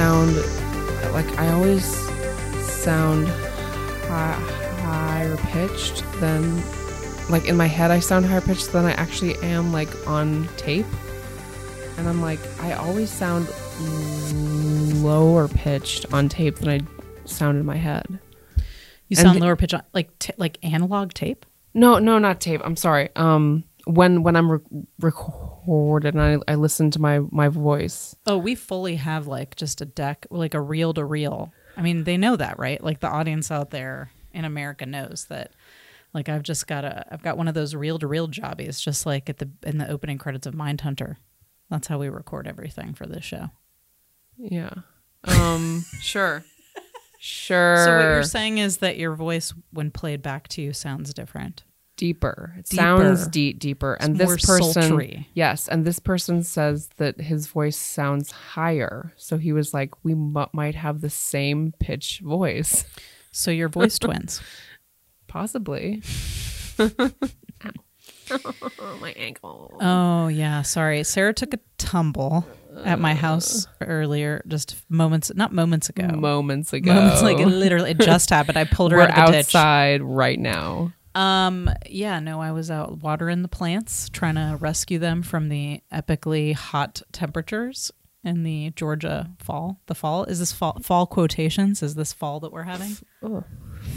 sound like I always sound hi- higher pitched than like in my head. I sound higher pitched than I actually am like on tape, and I'm like I always sound lower pitched on tape than I sound in my head. You sound th- lower pitched on like t- like analog tape. No, no, not tape. I'm sorry. Um, when when I'm re- recorded and I, I listen to my my voice. Oh, we fully have like just a deck, like a reel to reel. I mean, they know that, right? Like the audience out there in America knows that. Like I've just got a, I've got one of those reel to reel jobbies, just like at the in the opening credits of Mindhunter. That's how we record everything for this show. Yeah. Um. sure. Sure. So what you're saying is that your voice, when played back to you, sounds different. Deeper. It Deeper. sounds deep, deeper. And It's this more person, sultry. yes, and this person says that his voice sounds higher. So he was like, we mu- might have the same pitch voice, So your voice twins. possibly. oh, my ankle. Oh yeah, sorry. Sarah took a tumble at my house earlier, just moments, not moments ago. Moments ago. Moments like literally it just happened. I pulled her We're out of the ditch. outside right now. Um, yeah, no, I was out watering the plants, trying to rescue them from the epically hot temperatures in the Georgia fall. The fall is this fall fall quotations? Is this fall that we're having?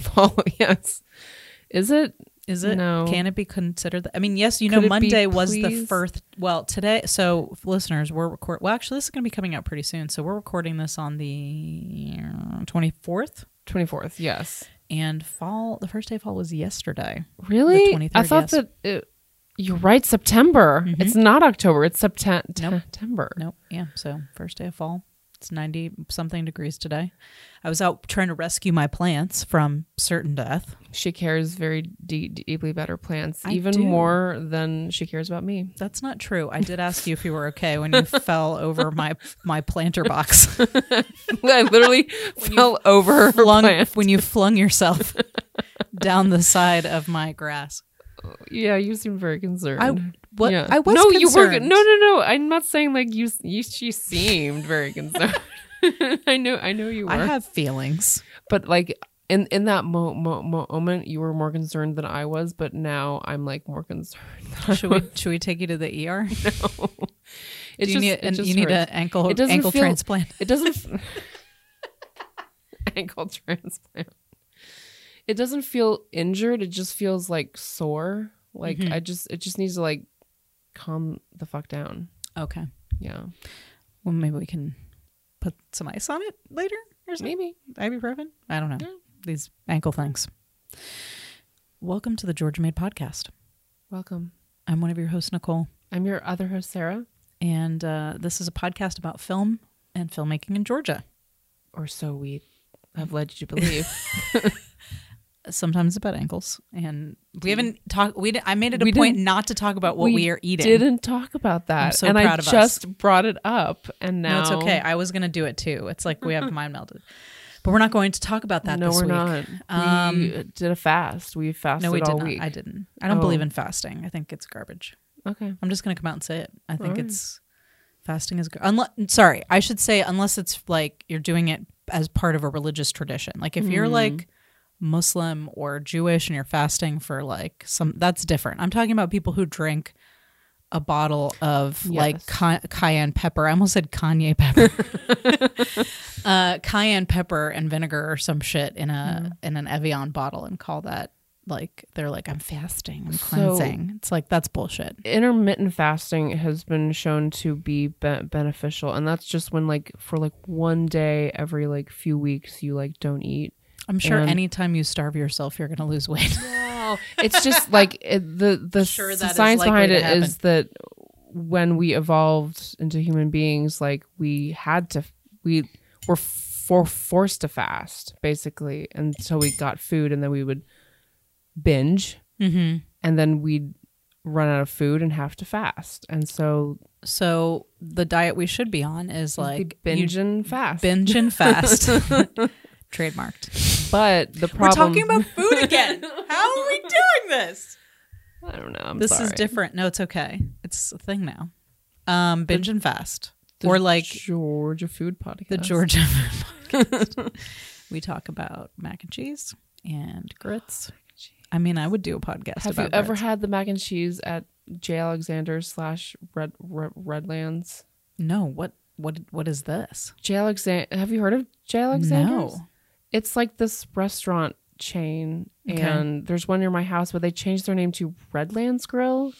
Fall, yes. Is it? Is it? No. Can it be considered? I mean, yes, you Could know, it be Monday was the first. Well, today. So, listeners, we're record. Well, actually, this is going to be coming out pretty soon. So, we're recording this on the twenty fourth. 24th, yes. And fall, the first day of fall was yesterday. Really? The 23rd, I thought yes. that it, you're right, September. Mm-hmm. It's not October, it's Septem- Nope. September. Nope. Yeah. So first day of fall. It's 90 something degrees today. I was out trying to rescue my plants from certain death. She cares very de- deeply about her plants, I even do. more than she cares about me. That's not true. I did ask you if you were okay when you fell over my my planter box. I literally fell over her flung, when you flung yourself down the side of my grass. Yeah, you seem very concerned. I what yeah. I was no, you were. concerned. No, no, no. I'm not saying like you. You. She seemed very concerned. I know. I know you were. I have feelings. but like in in that mo- mo- mo- moment, you were more concerned than I was. But now I'm like more concerned. Should we should we take you to the ER? It Do you just- need it you need an ankle It doesn't ankle feel- transplant? It doesn't. ankle transplant. It doesn't feel injured. It just feels like sore. Like Mm-hmm. I just. It just needs to like calm the fuck down. Okay. Yeah, Well, maybe we can put some ice on it later or something. maybe. Ibuprofen? I don't know. Yeah. These ankle things. Welcome to the Georgia Made podcast. Welcome. I'm one of your hosts, Nicole, I'm your other host, Sarah, and uh, this is a podcast about film and filmmaking in Georgia. or so we have led you to believe. Sometimes about ankles, and we haven't talked. We I made it a We point didn't- to talk about what we, are eating. Didn't talk about that, so and I of us. just brought it up, and now No, it's okay. I was going to do it too. It's like we have mind melted, but we're not going to talk about that. no, this we're week. not. we did a fast. We fasted No, we did all not. week. I didn't. I don't Oh. believe in fasting. I think it's garbage. Okay. I'm just going to come out and say it. I think Alright. it's fasting is good. Unless, sorry, I should say unless it's like you're doing it as part of a religious tradition. Like if Hmm. you're like Muslim or Jewish and you're fasting for like some, that's different. I'm talking about people who drink a bottle of like ca- cayenne pepper. I almost said Kanye pepper. uh, cayenne pepper and vinegar or some shit in a Hmm. in an Evian bottle and call that like they're like I'm fasting, I'm So- cleansing. it's like that's bullshit. Intermittent fasting has been shown to be, be beneficial, and that's just when like for like one day every like few weeks you like don't eat. I'm sure And- anytime you starve yourself, you're going to lose weight. No, it's just like it, the the Sure, s- that is science behind to it happen. is that when we evolved into human beings, like we had to, we were for forced to fast basically until we got food, and then we would binge, mm-hmm. and then we'd run out of food and have to fast, and so So the diet we should be on is like like binge you and fast. binge and fast. Trademarked. but the problem We're talking about food again. How are we doing this? I don't know. I'm This is different. No, it's okay. It's a thing now. Um, binge and fast. The or like Georgia Food Podcast. the Georgia podcast. we talk about mac and cheese and grits. I mean, I would do a podcast Have about you ever had the mac and cheese at J. Alexander slash Red, Red Redlands? No, what what what is this? J. Alexander. Have you heard of J. Alexander? No. It's like this restaurant chain, Okay. and there's one near my house, but they changed their name to Redlands Grill.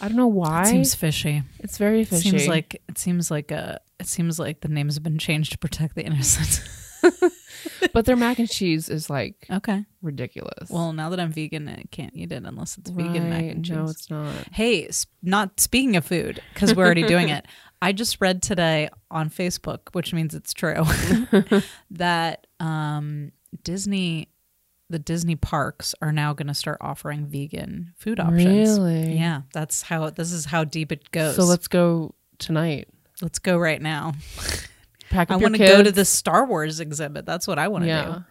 I don't know why. It seems fishy. it's very It fishy. seems like it seems like a it seems like the names have been changed to protect the innocent. but their mac and cheese is like okay. ridiculous. Well, now that I'm vegan, I can't eat it unless it's vegan mac Right, and cheese. No, it's not. Hey, s- not speaking of food, because we're already doing it. I just read today on Facebook, which means it's true, that um, Disney, the Disney parks are now going to start offering vegan food options. Really? Yeah, that's how. This is how deep it goes. So let's go tonight. let's go right now. Pack up I want to go to the Star Wars exhibit. That's what I want to Yeah. do.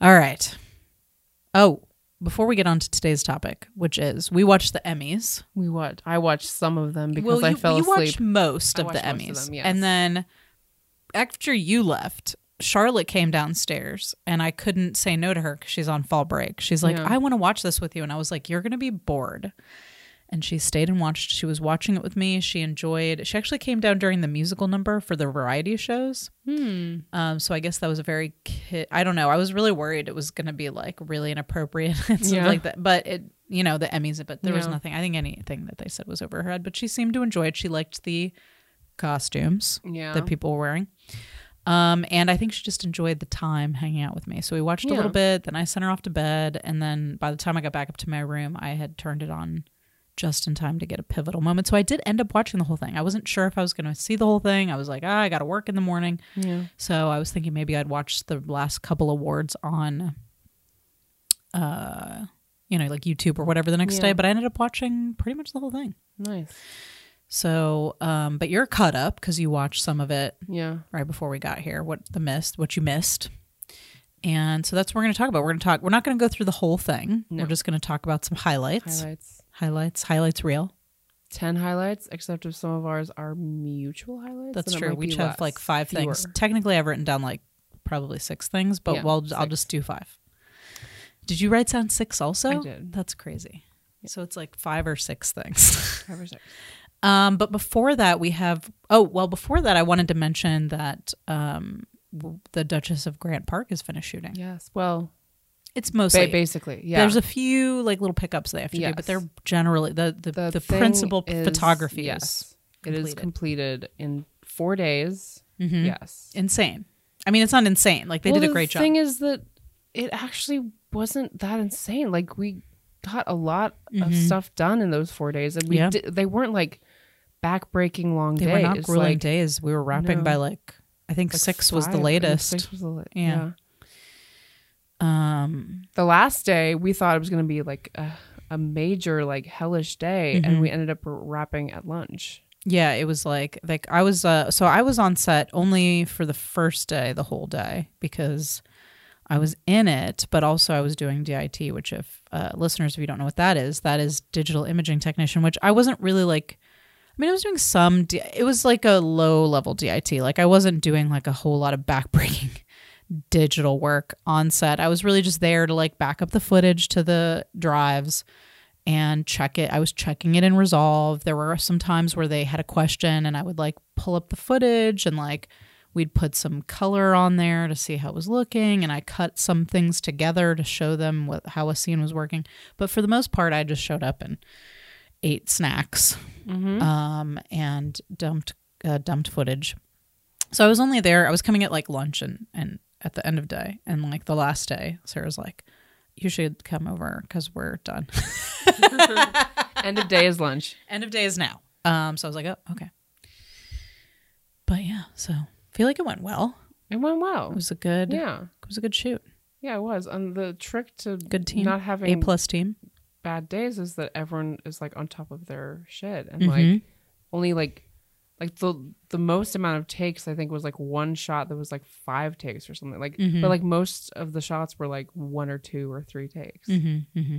All right. Oh, before we get on to today's topic, which is we watched the Emmys. We watched. I watched some of them because well, I you, fell you asleep. watched most I of the watched Emmys, of them, yes. and then after you left, Charlotte came downstairs, and I couldn't say no to her because she's on fall break. She's like, Yeah. "I want to watch this with you," and I was like, "You're going to be bored." And she stayed and watched. She was watching it with me. She enjoyed. She actually came down during the musical number for the variety shows. Hmm. Um, so I guess that was a very kid. I don't know. I was really worried it was going to be like really inappropriate and stuff Yeah. like that. But it, you know, the Emmys. But there was nothing. I think anything that they said was over her head. But she seemed to enjoy it. She liked the costumes Yeah. that people were wearing. Um, and I think she just enjoyed the time hanging out with me. So we watched a little bit. Then I sent her off to bed. And then by the time I got back up to my room, I had turned it on just in time to get a pivotal moment. So I did end up watching the whole thing. I wasn't sure if I was going to see the whole thing. I was like, ah, I got to work in the morning. yeah. So I was thinking maybe I'd watch the last couple awards on, uh, you know, like YouTube or whatever the next Yeah. day. But I ended up watching pretty much the whole thing. Nice. So, um, but you're caught up because you watched some of it Yeah. right before we got here. What the missed, what you missed, and so that's what we're going to talk about. We're going to talk. We're not going to go through the whole thing. No. We're just going to talk about some highlights. Highlights. Highlights. Highlights. Real. Ten highlights, except if some of ours are mutual highlights. That's true. We have like five fewer. things. Technically, I've written down like probably six things, but Yeah, well, I'll just do five. Did you write down six also? I did. That's crazy. So it's like five or six things. Five or six. um, but before that, we have. Oh well, before that, I wanted to mention that um, the Duchess of Grant Park is finished shooting. Yes. Well, It's mostly. basically, yeah. There's a few like little pickups they have to do, but they're generally the the, the, thing principal is- photography Yes, is it is completed in four days. Mhm. Yes. insane. I mean, it's not insane. Like they Well, did a great job. The thing is that it actually wasn't that insane. Like we got a lot of Mhm. stuff done in those four days, and we Yeah. di- they weren't like back-breaking long They days. were not grueling like, days. We were wrapping No. by like I think like six was the five, latest. Six was the Yeah. yeah. Um, The last day we thought it was going to be like a, a major like hellish day, Mhm. and we ended up wrapping at lunch. yeah, it was like like I was uh so I was on set only for the first day, the whole day because I was in it, but also I was doing DIT, which if uh, listeners if you don't know what that is, that is digital imaging technician, which I wasn't really like. I mean, I was doing some. D- it was like a low level DIT. Like I wasn't doing like a whole lot of backbreaking digital work on set. I was really just there to like back up the footage to the drives and check it. I was checking it in Resolve. There were some times where they had a question and I would like pull up the footage and like we'd put some color on there to see how it was looking and I cut some things together to show them what how a scene was working. But for the most part I just showed up and ate snacks Mm-hmm. um, and dumped uh, dumped footage. So I was only there. I was coming at like lunch and and at the end of day and like the last day, Sarah's like, "You should come over because we're done." End of day is lunch. end of day is now. Um, so I was like, "Oh, okay." But yeah, so I feel like it went well. It went well It was a good, Yeah, it was a good shoot. yeah, it was. And the trick to Good team. not having A plus team. bad days is that everyone is like on top of their shit and Mhm. like only like like the the most amount of takes I think was like one shot that was like five takes or something like Mhm. but like most of the shots were like one or two or three takes. Mm-hmm, mm-hmm.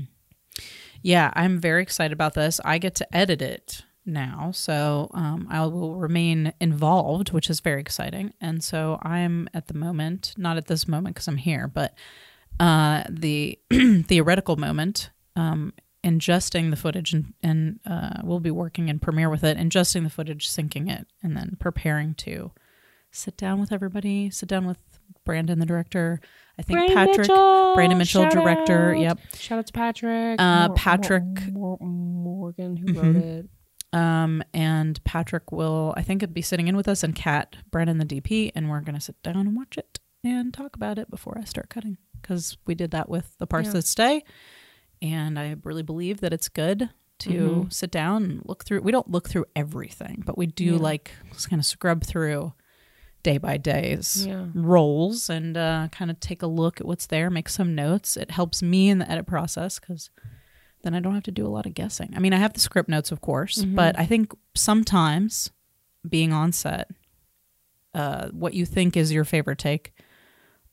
Yeah, I'm very excited about this. I get to edit it now, so um, I will remain involved, which is very exciting. And so I'm at the moment, not at this moment because I'm here, but uh, the theoretical moment, um, ingesting the footage, and, and uh, we'll be working in Premiere with it, ingesting the footage, syncing it, and then preparing to sit down with everybody, sit down with Brandon, the director. I think Brandon Patrick, Mitchell, Brandon Mitchell, director. out. Yep. Shout out to Patrick. Uh, Mor- Patrick- Mor- Mor- Morgan, who Mhm. wrote it. Um, and Patrick will, I think, be sitting in with us, and Kat, Brandon, the DP, and we're gonna sit down and watch it and talk about it before I start cutting because we did that with the parts Yeah. that stay, and I really believe that it's good to Mhm. sit down and look through. We don't look through everything, but we do Yeah. like just kind of scrub through day by days Yeah. roles and uh, kind of take a look at what's there, make some notes. It helps me in the edit process because then I don't have to do a lot of guessing. I mean, I have the script notes, of course, Mhm. but I think sometimes being on set, uh, what you think is your favorite take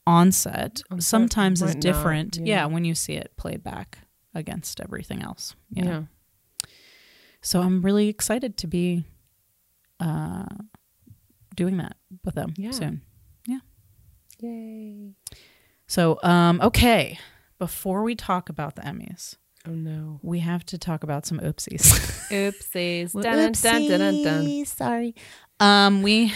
on set On set sometimes is not, different. yeah. yeah, when you see it played back against everything else. you know? Yeah. So I'm really excited to be uh, doing that with them Yeah. soon. Yeah. Yay. So, um, okay, before we talk about the Emmys, Oh no. we have to talk about some oopsies. Oopsies. Dun, dun, dun, dun, dun, dun. Sorry. Um, we,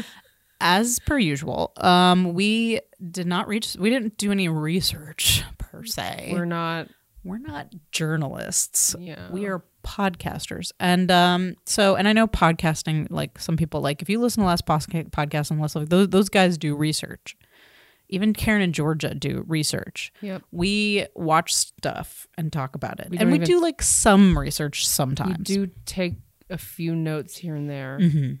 as per usual, um, we did not reach. We didn't do any research per se. We're not. We're not journalists. Yeah. We are podcasters, and um, so and I know podcasting. Like some people, like if you listen to last podcast and less like those those guys do research. Even Karen and Georgia do research. Yep. We watch stuff and talk about it, We and we even- do like some research sometimes. We do take a few notes here and there. hmm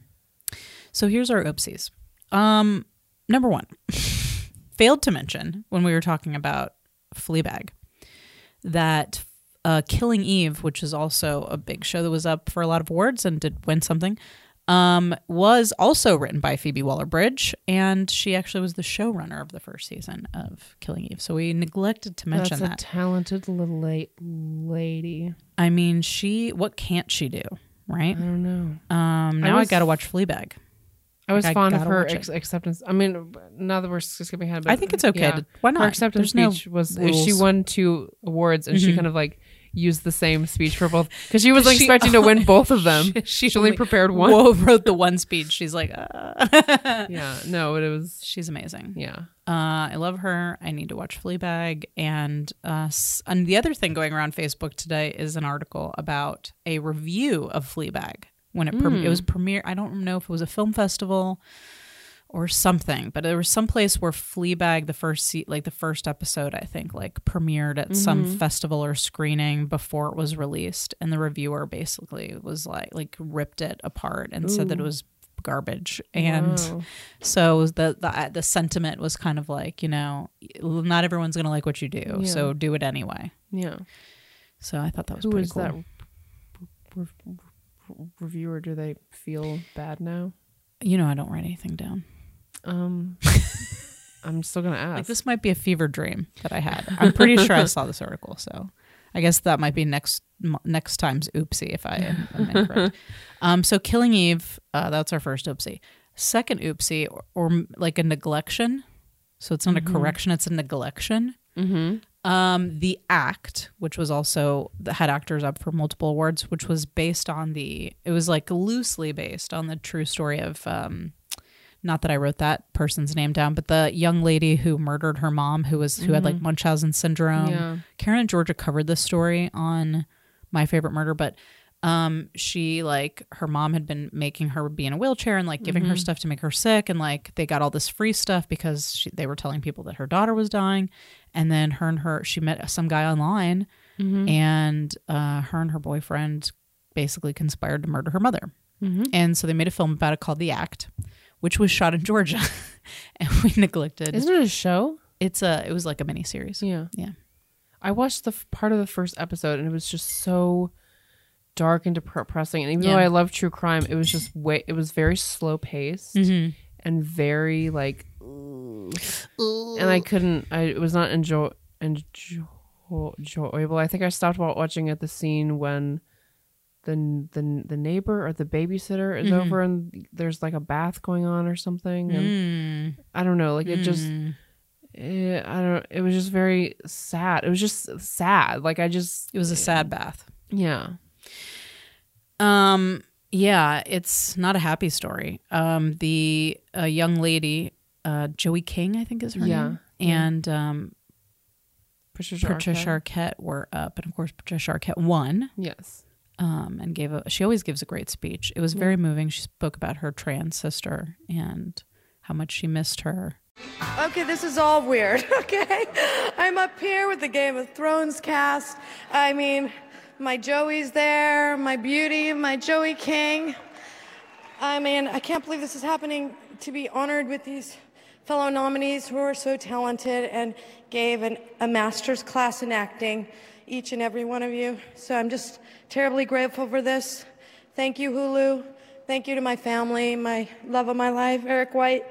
So here's our oopsies. Um, number one, failed to mention when we were talking about Fleabag that uh, Killing Eve, which is also a big show that was up for a lot of awards and did win something, um, was also written by Phoebe Waller-Bridge, and she actually was the showrunner of the first season of Killing Eve. So we neglected to mention That's a that. talented little late lady. I mean, she what can't she do, right? I don't know. Um, now I, was- got to watch Fleabag. I was Like, I fond of her ex- acceptance. I mean, now that we're skipping ahead, but I think it's okay. yeah. To, why not? Her acceptance There's no speech was she won two awards, and she Mhm. kind of like used the same speech for both because she was like, She- expecting to win both of them. She, She only prepared one. Whoa, wrote the one speech. She's like, uh. Yeah, no, it was she's amazing. yeah. Uh, I love her. I need to watch Fleabag. And uh, and the other thing going around Facebook today is an article about a review of Fleabag when it Mm. it was premiere. I don't know if it was a film festival or something, but there was some place where Fleabag, the first se- like the first episode, I think, like premiered at some Mhm. festival or screening before it was released, and the reviewer basically was like like ripped it apart and said that it was garbage and Wow. so the the the sentiment was kind of like you know not everyone's gonna like what you do Yeah. so do it anyway yeah. so i thought that was Who pretty is cool. that reviewer? Do they feel bad now? you know i don't write anything down Um, I'm still gonna ask. like this might be a fever dream that i had i'm pretty sure i saw this article so i guess that might be next m- next time's oopsie if i am, am incorrect um so killing eve uh, that's our first oopsie second oopsie or, or like a neglection so it's not Mhm. a correction it's a neglection mm-hmm. Um, the act, which was also that had actors up for multiple awards, which was based on the it was like loosely based on the true story of um not that I wrote that person's name down, but the young lady who murdered her mom who was who had like Munchausen syndrome. yeah. Karen and Georgia covered this story on My Favorite Murder, but um she like her mom had been making her be in a wheelchair and like giving her Mhm. stuff to make her sick and like they got all this free stuff because she, they were telling people that her daughter was dying and then her and her she met some guy online Mm-hmm. and uh her and her boyfriend basically conspired to murder her mother Mm-hmm. and so they made a film about it called The Act which was shot in Georgia and we neglected Isn't it a show? it's a it was like a mini series Yeah. Yeah. I watched the f- part of the first episode and it was just so dark and depressing. And even though I love true crime, it was just way it was very slow paced mm-hmm. and very like and I couldn't I it was not enjoy enjoy, enjoyable. I think I stopped wa- watching at the scene when the the the neighbor or the babysitter is Mhm. over and there's like a bath going on or something and Mm. I don't know like it just Mm. it, I don't it was just very sad it was just sad like I just it was a sad bath. yeah Um, yeah, it's not a happy story. Um, the uh, young lady, uh, Joey King, I think is her Yeah, name, yeah. and um, Patricia, Patricia Arquette. Arquette were up, and of course Patricia Arquette won. yes Um, and gave a. She always gives a great speech. It was very moving. She spoke about her trans sister and how much she missed her. Okay, this is all weird, okay? I'm up here with the Game of Thrones cast. I mean, my Joey's there, my beauty, my Joey King. I mean, I can't believe this is happening to be honored with these fellow nominees who are so talented and gave an, a master's class in acting, each and every one of you. So I'm just terribly grateful for this. Thank you, Hulu. Thank you to my family, my love of my life, Eric White,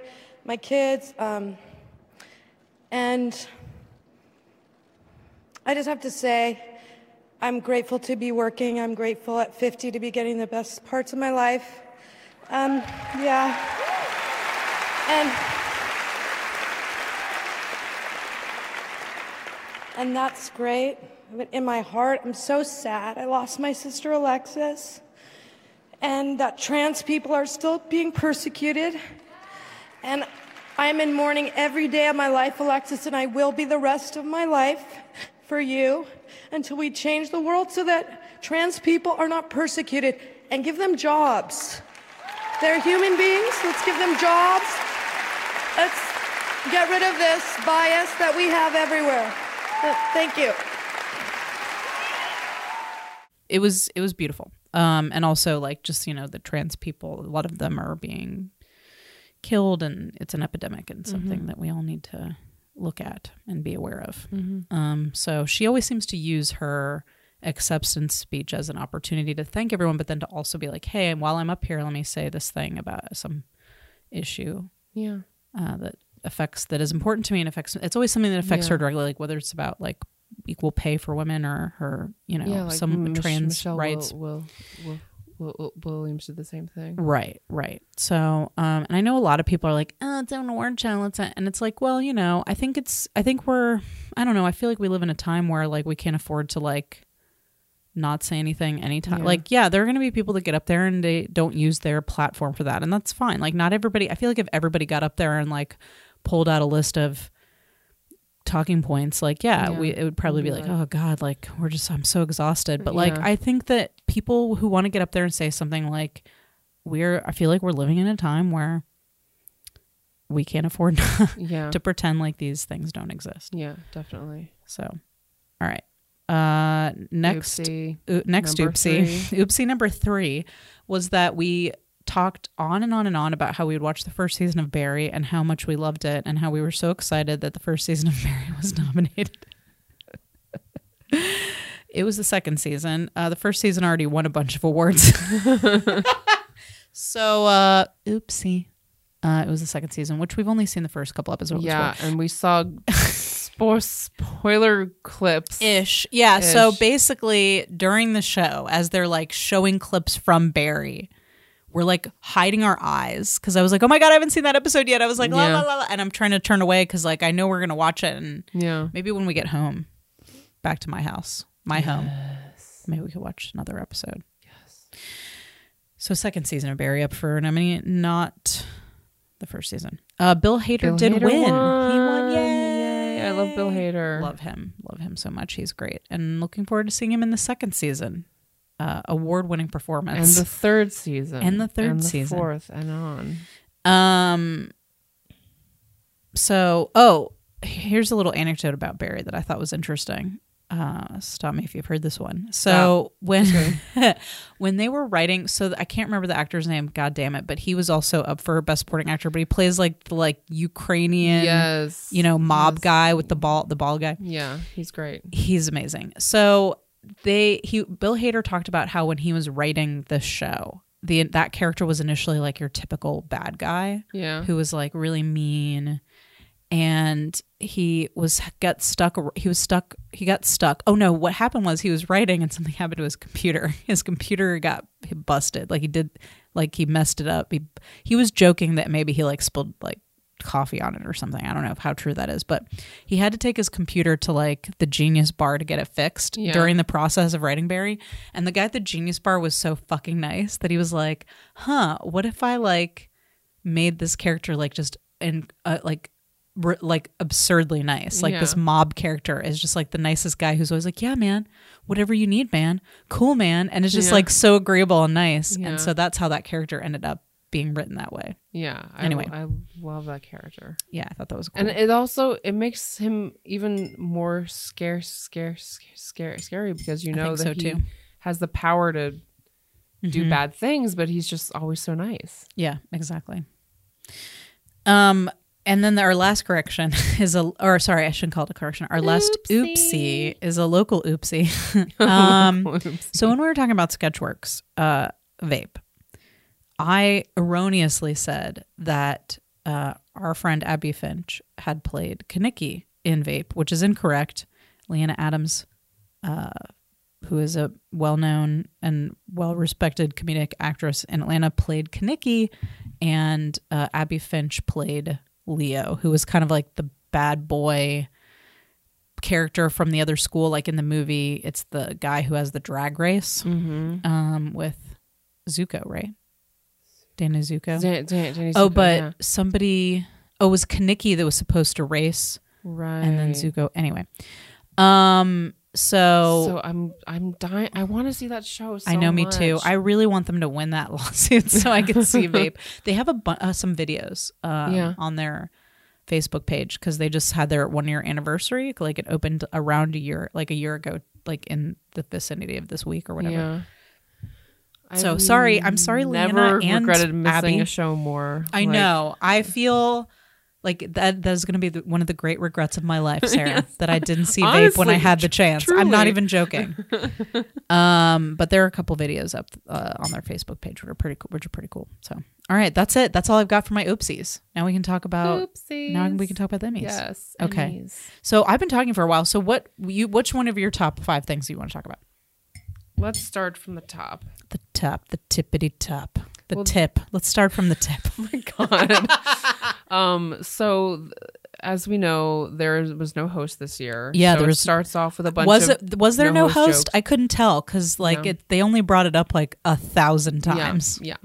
my kids. Um, and I just have to say, I'm grateful to be working. I'm grateful at 50 to be getting the best parts of my life. Um, yeah. And and that's great. But in my heart, I'm so sad. I lost my sister Alexis, and that trans people are still being persecuted. And I'm in mourning every day of my life, Alexis, and I will be the rest of my life for you until we change the world so that trans people are not persecuted and give them jobs. They're human beings. Let's give them jobs. Let's get rid of this bias that we have everywhere. Uh, Thank you. It was it was beautiful. Um, and also like just you know the trans people, a lot of them are being killed, and it's an epidemic and something that we all need to look at and be aware of. Um, so she always seems to use her acceptance speech as an opportunity to thank everyone, but then to also be like, hey, while I'm up here, let me say this thing about some issue yeah uh, that affects that is important to me and affects. It's always something that affects Yeah. her directly, like whether it's about like equal pay for women or her, you know, yeah like some Mich- trans Michelle rights. Will, Will, Will, Williams did the same thing Right, right. So, um, and I know a lot of people are like, "Oh, it's an award show," it's a-" and it's like, well, you know, I think it's, I think we're, I don't know, I feel like we live in a time where like we can't afford to like not say anything anytime. Yeah. Like, yeah, there are going to be people that get up there and they don't use their platform for that, and that's fine. Like, not everybody. I feel like if everybody got up there and like pulled out a list of talking points like yeah, Yeah. we it would probably be like oh god like we're just i'm so exhausted but like Yeah. i think that people who want to get up there and say something like we're i feel like we're living in a time where we can't afford yeah to pretend like these things don't exist yeah definitely so all right uh next Oopsie. oo- next Number oopsie three. oopsie number three was that we talked on and on and on about how we would watch the first season of barry and how much we loved it and how we were so excited that the first season of barry was nominated it was the second season uh, the first season already won a bunch of awards so uh oopsie uh, it was the second season, which we've only seen the first couple episodes. yeah and we saw spo- spoiler clips ish. Yeah. So basically, during the show, as they're like showing clips from Barry, we're like hiding our eyes because I was like, oh my God, I haven't seen that episode yet. I was like, la, Yeah. la, la, la. And I'm trying to turn away because like I know we're going to watch it. And yeah maybe when we get home, back to my house, my home, maybe we could watch another episode. Yes. So, second season of Barry up for nominee, not the first season. Uh, Bill Hader Bill did Hader win. He won. won. Yay. Yay. I love Bill Hader. Love him. Love him so much. He's great. And looking forward to seeing him in the second season. Uh, award winning performance. and the third season And the third and the season. fourth and on um so oh, here's a little anecdote about Barry that I thought was interesting. Uh, stop me if you've heard this one. So when when they were writing, so I can't remember the actor's name. God damn it! But he was also up for best supporting actor. But he plays like the like Ukrainian, yes you know, mob Yes. guy with the ball, the ball guy. yeah he's great he's amazing. So they he Bill Hader talked about how when he was writing the show, the that character was initially like your typical bad guy yeah who was like really mean and he was got stuck. He was stuck. He got stuck. Oh no! What happened was he was writing and something happened to his computer. His computer got busted. Like he did, like he messed it up. He he was joking that maybe he like spilled like coffee on it or something. I don't know how true that is, but he had to take his computer to like the Genius Bar to get it fixed Yeah. during the process of writing Barry. And the guy at the Genius Bar was so fucking nice that he was like, "Huh, what if I like made this character like just in uh, like r- like absurdly nice. Like this mob character is just like the nicest guy who's always like, "Yeah, man, whatever you need, man. Cool, man." And it's just Yeah. like so agreeable and nice. Yeah. And so that's how that character ended up being written that way. Yeah. I, Anyway. I love that character. Yeah, I thought that was cool. And it also it makes him even more scarce, scarce, scary, scary because you know that so, he too. has the power to do Mhm. bad things, but he's just always so nice. Yeah, exactly. Um, and then our last correction is a, or sorry, I shouldn't call it a correction. Our last Oopsie. oopsie is a local oopsie. um, Oops. so when we were talking about Sketchworks, uh, vape, I erroneously said that uh, our friend Abby Finch had played Kenickie in Vape, which is incorrect. Leanna Adams, uh, who is a well-known and well-respected comedic actress in Atlanta, played Kenickie, and uh, Abby Finch played Leo, who was kind of like the bad boy character from the other school. Like in the movie, it's the guy who has the drag race Mhm. um, with Zuko, right? Dan- Dan- oh, but yeah. somebody. Oh, it was Kenickie that was supposed to race, right, and then Zuko. Anyway, um, so, So I'm I'm dying. I want to see that show. So I know me too. I really want them to win that lawsuit so I can see Vape. They have a bu- uh, some videos um, Yeah. on their Facebook page because they just had their one year anniversary. Like it opened around a year, like a year ago, like in the vicinity of this week or whatever. Yeah. So, sorry- I'm sorry, Never Leanna and regretted missing Abby. a show more. I Like, know. I feel like that that is going to be the, one of the great regrets of my life, Sarah, that I didn't see Vape when I had the chance. I'm not even joking. um, but there are a couple videos up uh, on their Facebook page which are pretty cool. Which are pretty cool. So, all right, that's it. That's all I've got for my oopsies. Now we can talk about. Oopsies. Now we can talk about them. Yes. Okay. Emmys. So I've been talking for a while. So what you? Which one of your top five things do you want to talk about? Let's start from the top. The top, the tippity top, the Well- tip. Let's start from the tip. Oh my god. um. So, as we know, there was no host this year. Yeah, So there it was- starts off with a bunch was of it was there no, no-host host? I couldn't tell because like it they only brought it up like a thousand times. Yeah.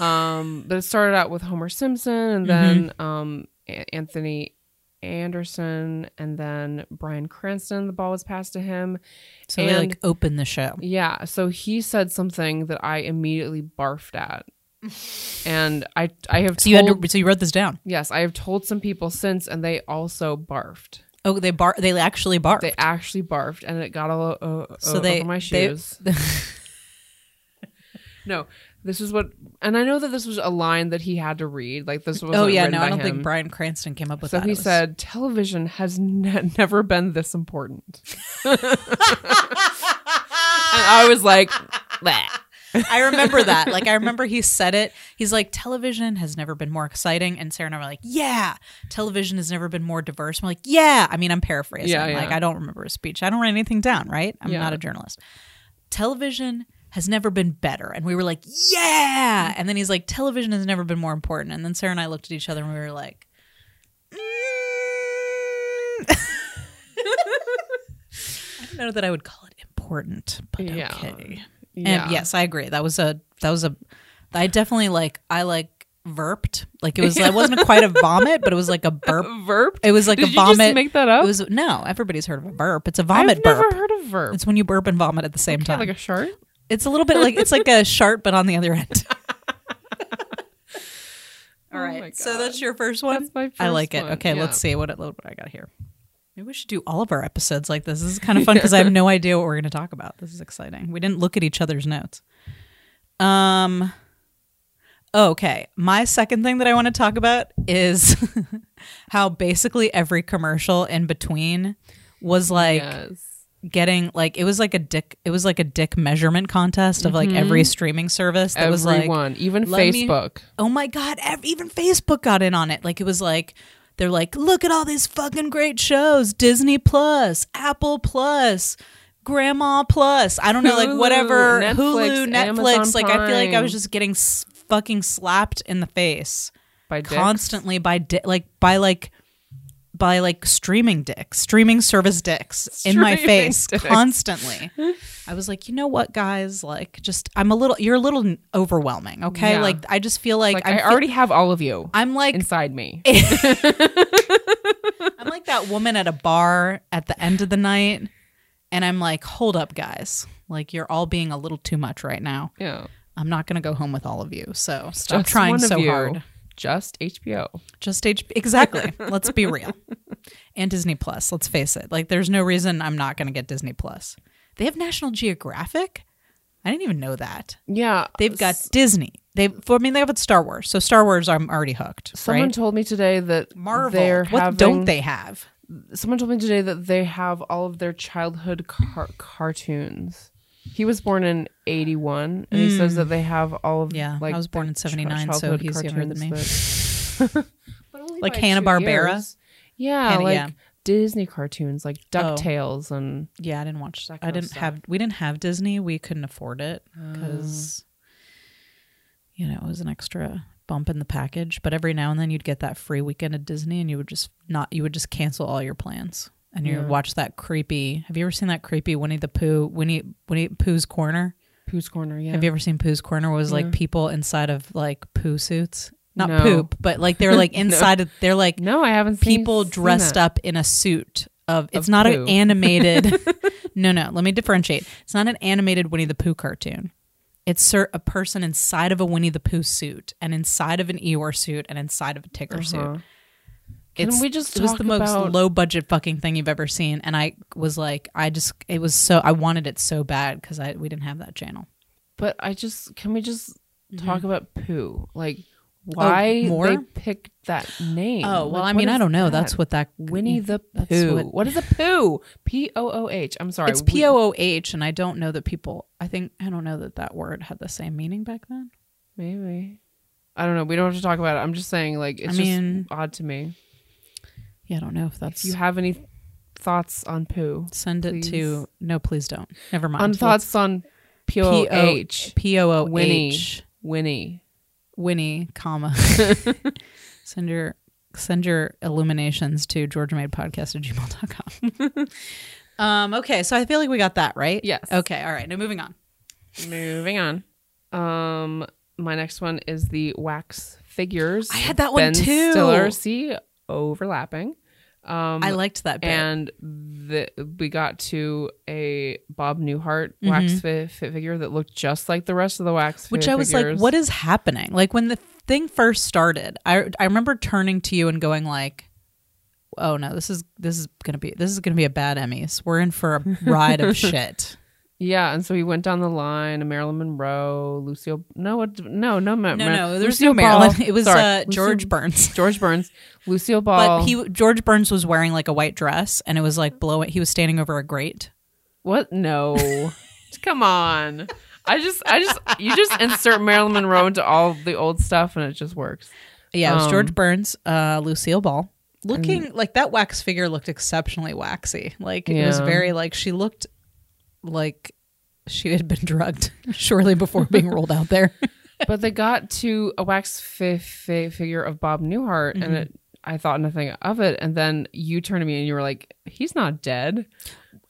yeah. um, but it started out with Homer Simpson and Mm-hmm. then um, A- Anthony Anderson and then Bryan Cranston. The ball was passed to him. So and they like opened the show. yeah, so he said something that I immediately barfed at. And I I have So you had to, so you wrote this down. yes, I have told some people since and they also barfed. Oh, they bar they actually barfed. They actually barfed and it got all uh, So uh, they- over my they- shoes. no, this is what, and I know that this was a line that he had to read. Like this was. oh yeah, no, I don't him. think Bryan Cranston came up with So that. So he was- said, "Television has ne- never been this important," and I was like, "Bleh." I remember that. Like I remember he said it. He's like, television has never been more exciting. And Sarah and I were like, yeah. Television has never been more diverse. I'm like, yeah. I mean, I'm paraphrasing. Yeah, yeah. Like I don't remember a speech. I don't write anything down, right? I'm Yeah. not a journalist. Television has never been better. And we were like, yeah. And then he's like, television has never been more important. And then Sarah and I looked at each other and we were like, mm. I don't know that I would call it important, but Yeah. okay. yeah, And yes, I agree. That was a that was a I definitely like I like verped. Like it was it wasn't quite a vomit, but it was like a burp. verb. It was like Did a you just vomit. make that up? It was no, everybody's heard of a burp. It's a vomit I've burp. never heard of verb. It's when you burp and vomit at the same Okay, time. like a shark. It's a little bit like it's like a sharp but on the other end. All right. Oh so that's your first one? That's my I like first it. one, Okay, yeah. let's see what, it, what I got here. Maybe we should do all of our episodes like this. This is kind of fun because I have no idea what we're going to talk about. This is exciting. We didn't look at each other's notes. Um. Okay, my second thing that I want to talk about is how basically every commercial in between was like yes. Getting like it was like a dick. It was like a dick measurement contest of like every mm-hmm. streaming service that was like Everyone, even let me- Facebook. oh my god ev- even facebook got in on it like it was like they're like, look at all these fucking great shows Disney Plus, Apple Plus, Grandma Plus. I don't know, like Hulu, whatever. Netflix, Hulu, Netflix. Amazon like, I feel like I Prime. was just getting s- fucking slapped in the face By dicks? constantly by di- like by like by like streaming dicks, streaming service dicks in my face dicks. constantly. I was like, you know what, guys? Like, just I'm a little. You're a little overwhelming. Okay, Yeah. like I just feel like, Like, I'm fe- already have all of you I'm like inside me. I'm like that woman at a bar at the end of the night, and I'm like, hold up, guys. Like you're all being a little too much right now. yeah. I'm not gonna go home with all of you. So stop Just trying so hard. Just HBO. Just H exactly. Let's be real. And Disney Plus. Let's face it. Like, there's no reason I'm not going to get Disney Plus. They have National Geographic. I didn't even know that. Yeah. They've got Disney. They, for I mean, they have Star Wars. So Star Wars, I'm already hooked. Someone right? told me today that Marvel. What having, don't they have? Someone told me today that they have all of their childhood car- cartoons. He was born in '81, and he says that they have all of Hmm. Yeah, like I was born in 79, so he's younger than me. Like Hanna-Barbera? Yeah, Hanna- like yeah. Disney cartoons, like Oh. Ducktales, and Yeah, I didn't watch. That I kind of didn't stuff. have. We didn't have Disney. We couldn't afford it because, you know, it was an extra bump in the package. But every now and then, you'd get that free weekend at Disney, and you would just not. You would just cancel all your plans, and you Yeah. watch that creepy. Have you ever seen that creepy Winnie the Pooh? Winnie Winnie Pooh's Corner. Pooh's Corner. Yeah, Have you ever seen Pooh's Corner? Was like Yeah. people inside of like poo suits, not No. poop, but like they're like inside of. They're like No, I haven't seen people seen dressed that. up in a suit of it's Of not poo. an animated no no let me differentiate it's not an animated winnie the pooh cartoon it's a person inside of a winnie the pooh suit and inside of an eeyore suit and inside of a tigger Uh-huh. suit Can it's, we just it was talk the most about- low budget fucking thing you've ever seen and i was like i just it was so i wanted it so bad because i we didn't have that channel But I just can we just talk Mm-hmm. about poo? Like why Oh, more? they picked that name? oh well Like, i mean i don't know that? that's what that Winnie the Pooh. what- what is a poo? P O O H. I'm sorry. it's p-o-o-h and i don't know that people i think i don't know that that word had the same meaning back then Maybe. I don't know. We don't have to talk about it. I'm just saying, like, it's I mean, just odd to me. Yeah i don't know if that's If you have any thoughts on poo, Send it to no, please don't. Never mind. on thoughts on P O H, P O O Winnie, H Winnie. Winnie, comma. send your send your illuminations to georgiamadepodcast at gmail.com. um, okay, so I feel like we got that right. Yes. Okay. All right. Now moving on. Moving on. Um, my next one is the wax figures. I had that one Ben too. Stiller. See, overlapping. Um, I liked that bit. and the, we got to a Bob Newhart Mm-hmm. wax fi- fi- figure that looked just like the rest of the wax. which I was like, what is happening? Like when the thing first started, I I remember turning to you and going like, "Oh no, this is this is gonna be this is gonna be a bad Emmys. We're in for a ride of shit." Yeah, and so he went down the line: Marilyn Monroe, Lucille. No, what? No, no, No, no, no, there's no Marilyn. Ball. It was uh, Lucille- George Burns. George Burns, Lucille Ball. But he George Burns was wearing like a white dress, and it was like blowing. He was standing over a grate. What? No. Come on. I just, I just, you just insert Marilyn Monroe into all the old stuff and it just works. Yeah, it was Um, George Burns, uh, Lucille Ball, looking like that wax figure looked exceptionally waxy. Like it was very like she looked like she had been drugged shortly before being rolled out there. But they got to a wax fi- fi- figure of Bob Newhart Mm-hmm. and it, I thought nothing of it. And then you turned to me and you were like, he's not dead.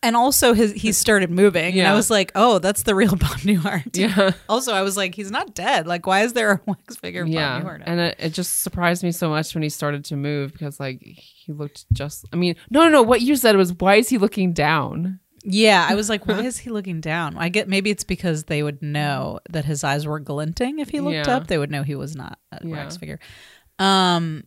and also his he started moving, and I was like, oh, that's the real Bob Newhart. Yeah. Also, I was like, he's not dead. Like, why is there a wax figure of yeah. Bob Newhart? And it, it just surprised me so much when he started to move because, like, he looked just, I mean, no, no, no. What you said was, why is he looking down? Yeah, I was like, why is he looking down? I get maybe it's because they would know that his eyes were glinting. If he looked Yeah. up, they would know he was not a Yeah. wax figure. Um,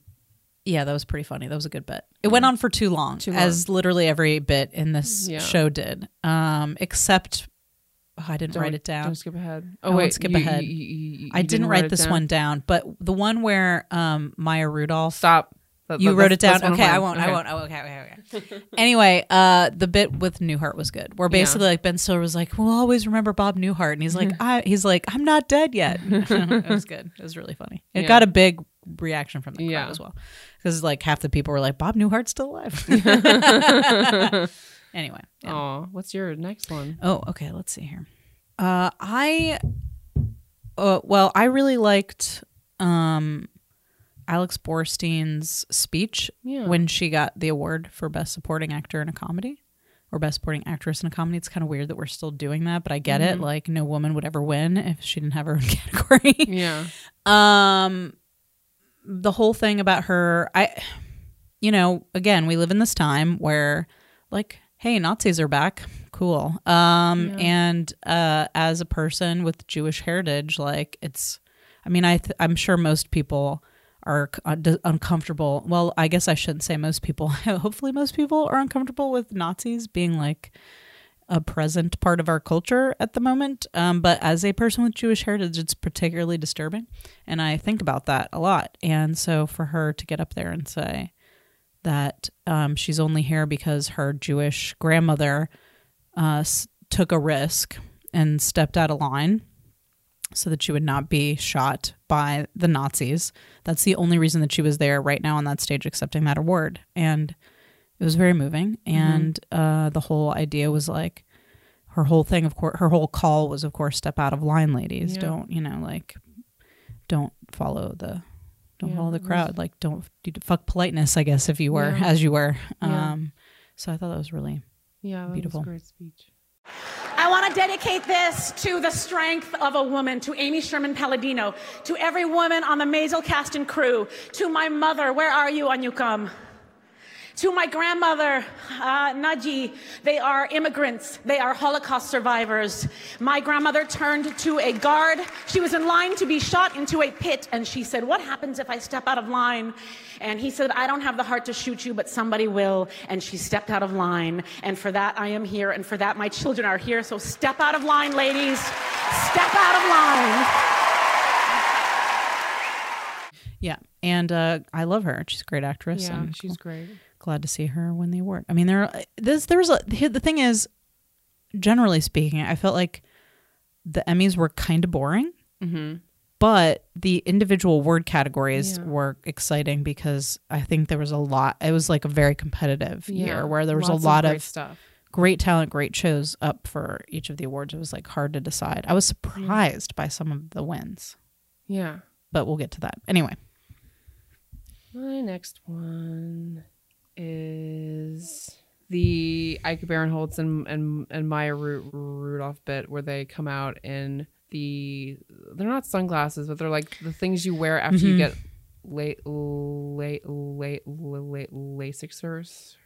yeah, that was pretty funny. That was a good bit. It went on for too long, Too long. as literally every bit in this Yeah. show did. Um, except oh, I didn't write it down. Don't skip ahead. I won't skip ahead. you- you- I you didn't, write it this down? one down, but the one where um Maya Rudolph Stop. That- you that- wrote it down. Okay, I won't. I won't. Oh, okay, okay, okay. anyway, uh, the bit with Newhart was good. Where basically, like Ben Stiller was like, "We'll always remember Bob Newhart," and he's like, "I," he's like, "I'm not dead yet." it was good. It was really funny. It Yeah. got a big reaction from the crowd Yeah. as well, because like half the people were like, "Bob Newhart's still alive." anyway, yeah. Oh, what's your next one? Oh, okay. Let's see here. Uh, I, uh, well, I really liked um, Alex Borstein's speech Yeah. when she got the award for Best Supporting Actor in a Comedy or Best Supporting Actress in a Comedy. It's kind of weird that we're still doing that, but I get it. Like, no woman would ever win if she didn't have her own category. Yeah. Um, the whole thing about her, I, you know, again, we live in this time where, like, hey, Nazis are back, cool. Um, and uh, as a person with Jewish heritage, like, it's, I mean, I, th- I'm sure most people are uh, uncomfortable. Well, I guess I shouldn't say most people. Hopefully, most people are uncomfortable with Nazis being like a present part of our culture at the moment. Um, but as a person with Jewish heritage, it's particularly disturbing. And I think about that a lot. And so for her to get up there and say that um, she's only here because her Jewish grandmother uh, took a risk and stepped out of line so that she would not be shot by the Nazis. That's the only reason that she was there right now on that stage accepting that award. And it was very moving. And uh, the whole idea was like her whole thing, of course, her whole call was, of course, step out of line, ladies. Yeah. Don't, you know, like, don't follow the. Don't Yeah, follow the it was- crowd. Like, don't do fuck politeness. I guess if you were Yeah. as you were. Um, so I thought that was really Yeah. That Beautiful. Great speech. I want to dedicate this to the strength of a woman, to Amy Sherman Palladino, to every woman on the Maisel cast and crew, to my mother, where are you, Anyukam? To my grandmother, uh, Naji, they are immigrants. They are Holocaust survivors. My grandmother turned to a guard. She was in line to be shot into a pit, and she said, What happens if I step out of line? And he said, I don't have the heart to shoot you, but somebody will. And she stepped out of line. And for that, I am here. And for that, my children are here. So step out of line, ladies. Step out of line. yeah. And uh, I love her. She's a great actress. Yeah, and she's great. Glad to see her win the award. I mean, there this there was a the thing is, generally speaking, I felt like the Emmys were kind of boring, mm-hmm. but the individual word categories Yeah. were exciting because I think there was a lot. It was like a very competitive Yeah. year where there was Lots a lot of, great of, stuff. great talent, great shows up for each of the awards. It was like hard to decide. I was mm-hmm. surprised by some of the wins, Yeah. but we'll get to that anyway. My next one is the Ike Barinholtz and and, and Maya Ru- Rudolph bit where they come out in the they're not sunglasses but they're like the things you wear after you get late late late late LASIK.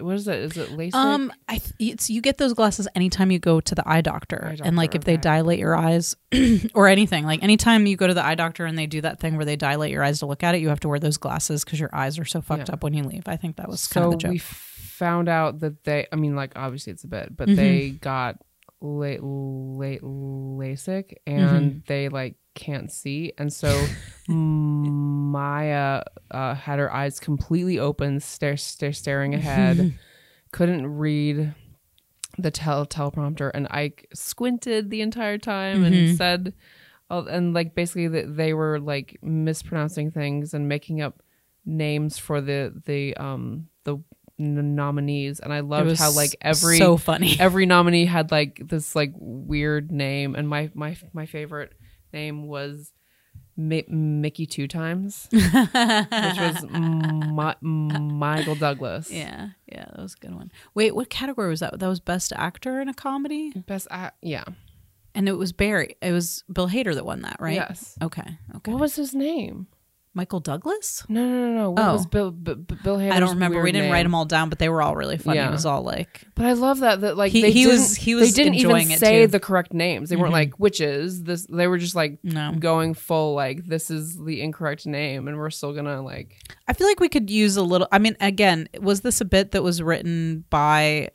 What is it? Is it LASIK? Um, I th- it's you get those glasses anytime you go to the eye doctor, Eye and like doctor, if they dilate your eyes or anything, like anytime you go to the eye doctor and they do that thing where they dilate your eyes to look at it, you have to wear those glasses because your eyes are so fucked Yeah. up when you leave. I think that was so kind of the joke. we found out that they i mean like obviously it's a bit but Mhm. they got late late lasik and Mm-hmm. they like can't see and so maya uh, had her eyes completely open stare, stare staring ahead couldn't read the tel- teleprompter and ike squinted the entire time Mhm. and said oh, and like basically that they were like mispronouncing things and making up names for the the um the n- nominees and i loved how like every so funny. every nominee had like this like weird name and my my my favorite name was Mi- mickey two times which was Mi- michael douglas yeah, yeah, that was a good one. Wait, what category was that? That was best actor in a comedy, best a- yeah and it was Barry. It was Bill Hader that won that, right? yes Okay. Okay. what was his name Michael Douglas? no no no no what Oh. was bill B- B- bill Hader's I don't remember. We didn't name? write them all down, but they were all really funny. Yeah. It was all like But I love that that like He- they he was- he was they didn't enjoying even it, say the correct names. They weren't Mhm. like witches. This they were just like no. going full like this is the incorrect name, and we're still gonna like I feel like we could use a little. I mean, again, was this a bit that was written by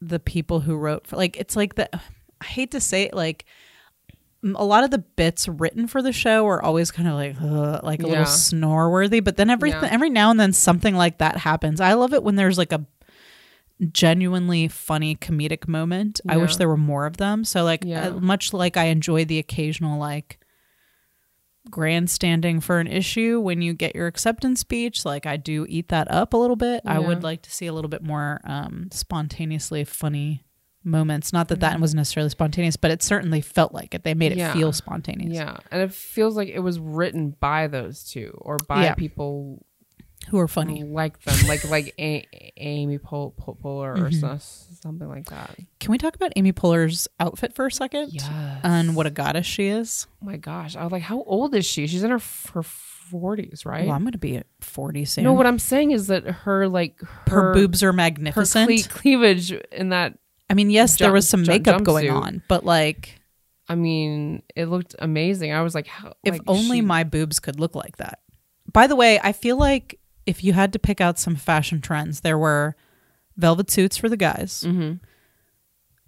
the people who wrote for? Like, it's like the. I hate to say it, like a lot of the bits written for the show are always kind of like like a Yeah. little snore worthy. But then every Yeah. every now and then something like that happens. I love it when there's like a genuinely funny comedic moment. I wish there were more of them. So like Yeah. uh, much like I enjoy the occasional like grandstanding for an issue when you get your acceptance speech. Like I do eat that up a little bit. I would like to see a little bit more um, spontaneously funny moments. Not that that was necessarily spontaneous, but it certainly felt like it. They made it Yeah. feel spontaneous. Yeah, and it feels like it was written by those two or by Yeah. people Who are funny. like them, like like a- Amy Pol- Pol- Poehler or Mm-hmm. something like that. Can we talk about Amy Poehler's outfit for a second? Yes. And what a goddess she is. Oh my gosh, I was like, how old is she? She's in her her forties, right? Well, I'm going to be at 40 soon. no, what I'm saying is that her like her, her, boobs are her magnificent. cle- cleavage in that. I mean, yes, there was some jump- makeup going on, but like, I mean, it looked amazing. I was like, how? if like, only she- my boobs could look like that. By the way, I feel like if you had to pick out some fashion trends, there were velvet suits for the guys, Mm-hmm.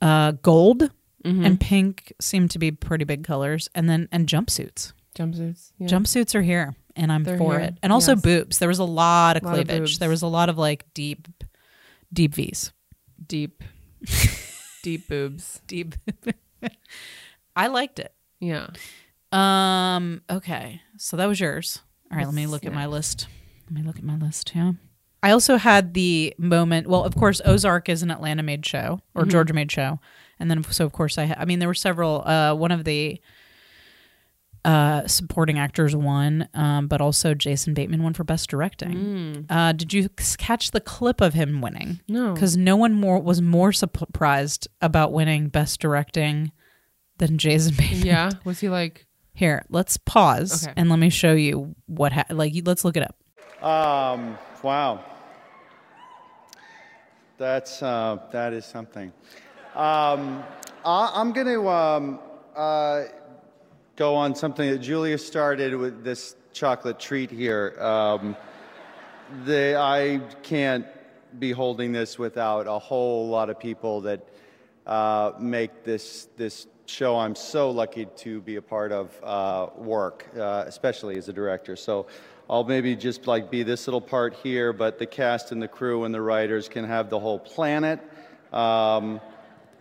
uh, gold and pink seem to be pretty big colors, and then and jumpsuits. jumpsuits. Yeah. Jumpsuits are here, and I'm They're for here, it. And also yes. boobs. There was a lot of Lot cleavage. boobs. there was a lot of like deep, deep V's. deep, deep boobs. Deep. I liked it. Yeah. Um. Okay. So that was yours. All right. let me look at my list. Let me look at my list. Yeah. I also had the moment. Well, of course, Ozark is an Atlanta-made show or Georgia-made show, and then so of course I. Ha- I mean, there were several. Uh, one of the uh, supporting actors won, um, but also Jason Bateman won for best directing. Uh, did you catch the clip of him winning? No. because no one more was more surprised about winning best directing than Jason Bateman. Yeah. Was he like? Here, let's pause Okay. and let me show you what. Ha- like, let's look it up. Um, wow. That's, uh, that is something. Um, I, I'm going to um, uh, go on something that Julia started with this chocolate treat here. Um, the, I can't be holding this without a whole lot of people that uh, make this, this show I'm so lucky to be a part of uh, work, uh, especially as a director. So I'll maybe just like be this little part here, but the cast and the crew and the writers can have the whole planet. Um,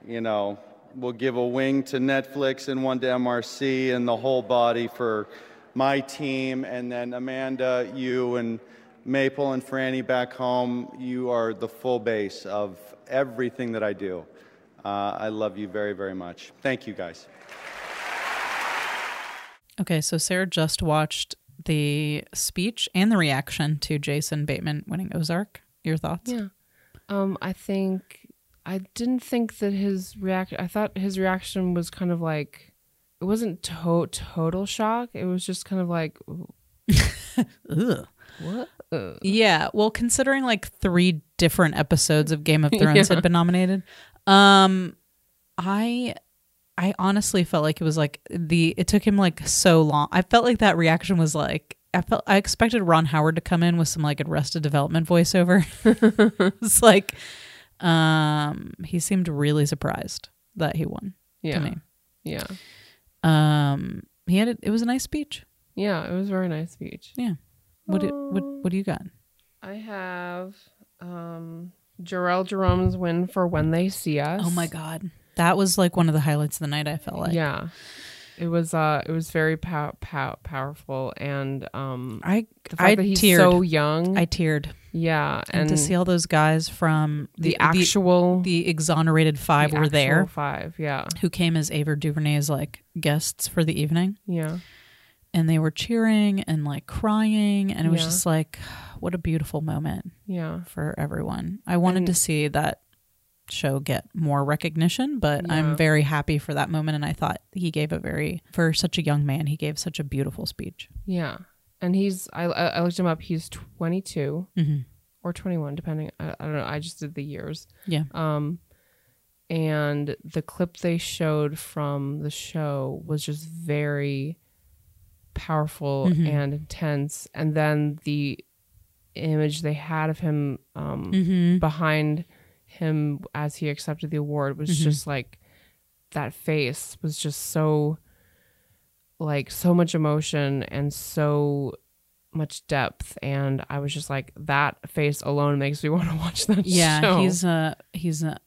you know, we'll give a wing to Netflix and one to MRC and the whole body for my team. And then Amanda, you and Maple and Franny back home, you are the full base of everything that I do. Uh, I love you very, very much. Thank you, guys. Okay, so Sarah just watched the speech and the reaction to Jason Bateman winning Ozark. Your thoughts? Yeah. Um, I think I didn't think that his reaction. I thought his reaction was kind of like it wasn't to- total shock. It was just kind of like Ugh. what? Uh, Yeah. Well, considering like three different episodes of Game of Thrones Yeah. had been nominated, um, I, I honestly felt like it was like the. It took him like so long. I felt like that reaction was like. I felt I expected Ron Howard to come in with some like Arrested Development voiceover. it's like, um, he seemed really surprised that he won. yeah. To me, Yeah. um, he had it. It was a nice speech. Yeah. It was a very nice speech. Yeah. What do, what what do you got? I have um Jharrel Jerome's win for When They See Us. Oh my god, that was like one of the highlights of the night. I felt like. yeah. It was uh it was very pow- pow- powerful and um I the fact I that he's teared. so young. I teared, yeah, and, to see all those guys from the, the, actual the, exonerated five the were there five. Yeah. who came as Ava DuVernay's like guests for the evening, Yeah. and they were cheering and like crying, and it was Yeah. just like, what a beautiful moment Yeah. for everyone. I wanted And- to see that show get more recognition, but Yeah. I'm very happy for that moment, and I thought he gave a very for such a young man, he gave such a beautiful speech. Yeah. And he's I I looked him up. He's 22 Mm-hmm. or 21 depending I, I don't know. I just did the years. Yeah. Um and the clip they showed from the show was just very powerful Mhm. and intense and then the image they had of him um Mm-hmm. behind him as he accepted the award was Mhm. just like that face was just so like so much emotion and so much depth and i was just like that face alone makes me want to watch that yeah show. he's a he's a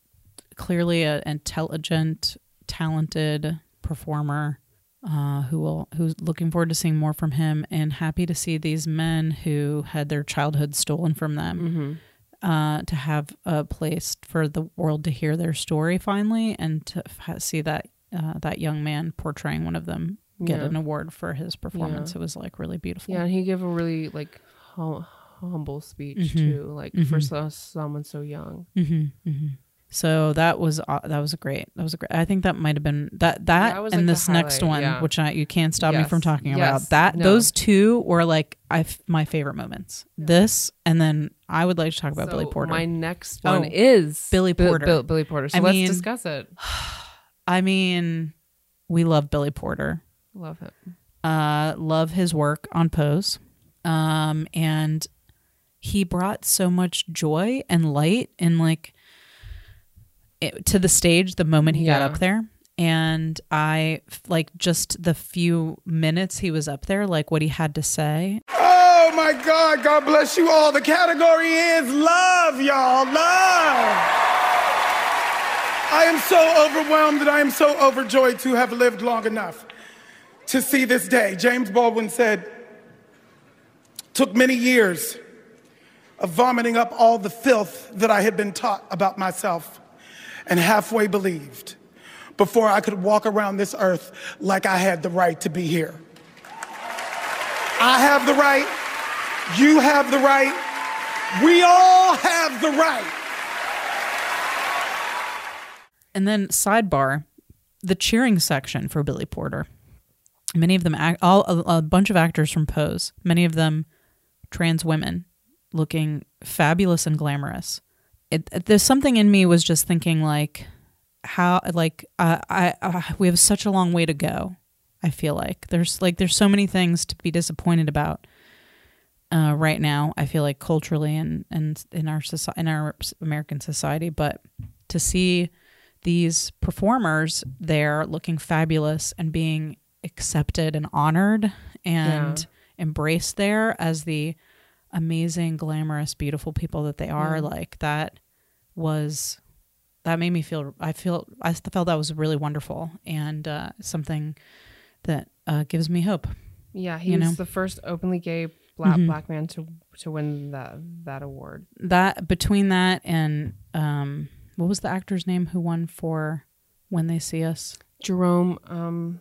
clearly an intelligent talented performer uh, who will who's looking forward to seeing more from him, and happy to see these men who had their childhood stolen from them. Uh, to have a place for the world to hear their story finally, and to f- see that uh, that young man portraying one of them get Yeah. an award for his performance, it was like really beautiful. Yeah, and he gave a really like hum- humble speech Mhm. too, like for Mhm. so, someone so young. hmm hmm So that was uh, that was a great that was a great. I think that might have been that that, That was, and like, this next one, yeah. which I, you can't stop me from Yes, talking about. That no. those two were like I f- my favorite moments. This and then I would like to talk about Billy Porter. My next one Oh, is Billy Bi- Porter. Bill- Billy Porter. So I let's mean- discuss it. I mean, we love Billy Porter. Love him. uh, love his work on Pose. Um, and he brought so much joy and light and like it, to the stage the moment he got up there. And I like just the few minutes he was up there, like what he had to say. Oh my God, God bless you all. The category is love, y'all. Love. I am so overwhelmed that I am so overjoyed to have lived long enough to see this day. James Baldwin said, took many years of vomiting up all the filth that I had been taught about myself and halfway believed before I could walk around this earth like I had the right to be here. I have the right. You have the right. We all have the right. And then sidebar, the cheering section for Billy Porter. Many of them, act, all a, a bunch of actors from Pose. Many of them trans women, looking fabulous and glamorous. It, there's something in me was just thinking like, how like uh, I uh, we have such a long way to go. I feel like there's like there's so many things to be disappointed about uh, right now. I feel like culturally and and in our society, in our American society, but to see these performers there looking fabulous and being accepted and honored and embraced there as the amazing, glamorous, beautiful people that they are, like that was that made me feel I feel I felt that was really wonderful and uh, something that uh, gives me hope. Yeah, he You was know? the first openly gay black Mhm. black man to to win that that award. That between that and um, what was the actor's name who won for When They See Us? Jerome, um,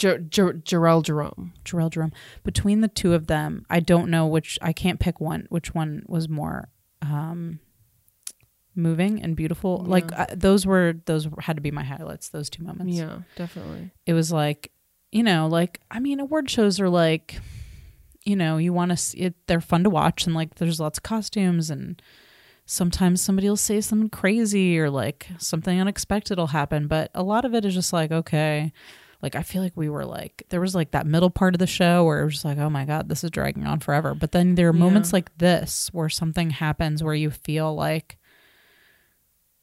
Jer- Jer- Jharrel Jerome. Jharrel Jerome. Between the two of them, I don't know which. I can't pick one. Which one was more um, moving and beautiful? Like uh, those were those had to be my highlights. Those two moments. Yeah, definitely. It was like you know, like I mean, award shows are like, you know, you want to see it. They're fun to watch, and like there's lots of costumes and. Sometimes somebody will say something crazy or like something unexpected will happen, but a lot of it is just like, okay, like I feel like we were like there was like that middle part of the show where it was just like, oh my god, this is dragging on forever. But then there are moments Yeah. like this where something happens where you feel like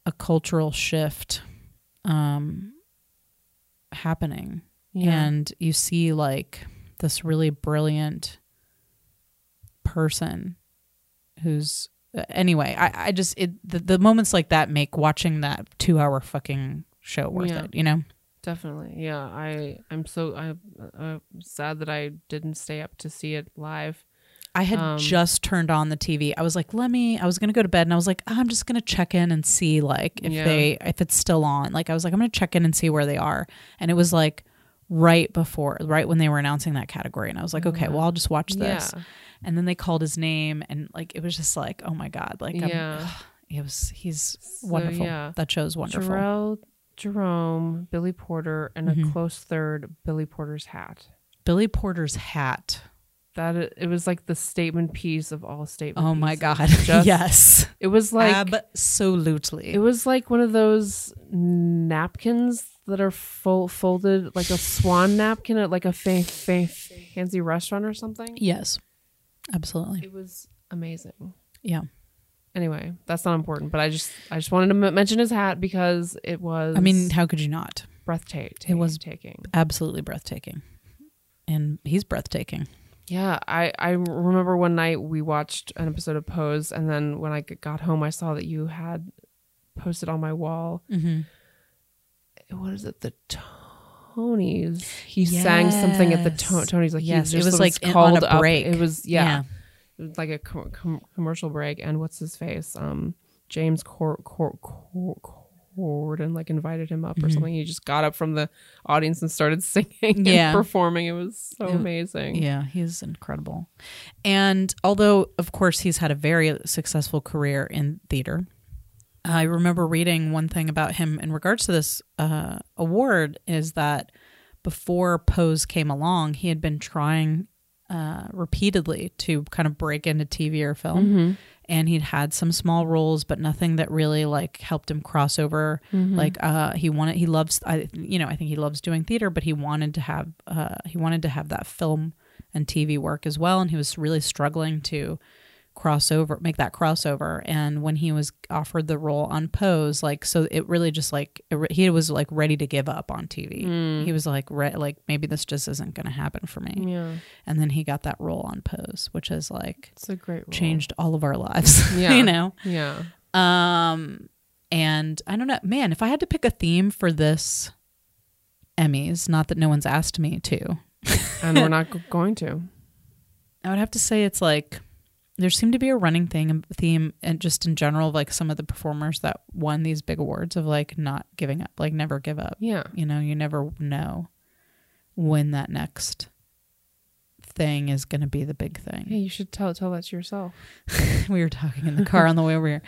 a cultural shift um happening. Yeah. And you see like this really brilliant person who's anyway, I, I just it the, the moments like that make watching that two hour fucking show worth Yeah. it, you know? Definitely, yeah. I I'm so I'm uh, sad that I didn't stay up to see it live. I had Um, just turned on the TV. I was like, let me. I was gonna go to bed, and I was like, "Ah, I'm just gonna check in and see like if Yeah. they if it's still on. Like I was like, I'm gonna check in and see where they are. And it was like right before, right when they were announcing that category, and I was like, okay, well, I'll just watch this. Yeah. And then they called his name, and like it was just like, oh my god, like I'm- Yeah. it was. He's So, wonderful. That show's wonderful. Jharrel Jerome, Billy Porter, and Mm-hmm. a close third, Billy Porter's hat. Billy Porter's hat. That it, was like the statement piece of all statement. Oh my god, Just- yes, It was like absolutely. it was like one of those napkins that are full folded like a swan napkin at like a fa- fa- fancy restaurant or something. yes, absolutely. It was amazing. Yeah. Anyway, that's not important, but I just I just wanted to m- mention his hat because it was. I mean, how could you not? breathtaking. It was- taking. absolutely breathtaking and he's breathtaking Yeah, I I remember one night we watched an episode of Pose, and then when I got home, I saw that you had posted on my wall. mm-hmm. What is it? The Tonys. He sang something at the to- Tonys. Like Yes, he it just was, like, in- called on a up. break. It was yeah. Yeah. Like a com- com- commercial break. And what's his face? Um, James Cor- Cor- Cor- Corden like invited him up or something. He just got up from the audience and started singing Mm-hmm. Yeah. and performing. It was so It- amazing. Yeah, he's incredible. And although, of course, he's had a very successful career in theater, I remember reading one thing about him in regards to this uh, award is that before Pose came along, he had been trying uh, repeatedly to kind of break into TV or film. And he'd had some small roles, but nothing that really like helped him cross over. Like uh, he wanted, he loves, I, you know, I think he loves doing theater, but he wanted to have, uh, he wanted to have that film and TV work as well. And he was really struggling to crossover, make that crossover. And when he was offered the role on Pose, like, so it really just like, it, re- he was like ready to give up on TV. He was like, re- like, maybe this just isn't going to happen for me. Yeah. And then he got that role on Pose, which has like It's a great role. changed all of our lives, Yeah. you know? Yeah. Um, and I don't know, man, if I had to pick a theme for this Emmys, not that no one's asked me to, And we're not g- going to. I would have to say it's like there seemed to be a running thing theme and just in general like some of the performers that won these big awards of like not giving up, like never give up. Yeah. You know, you never know when that next thing is going to be the big thing yeah you should tell tell that to yourself. we were talking in the car on the way over here.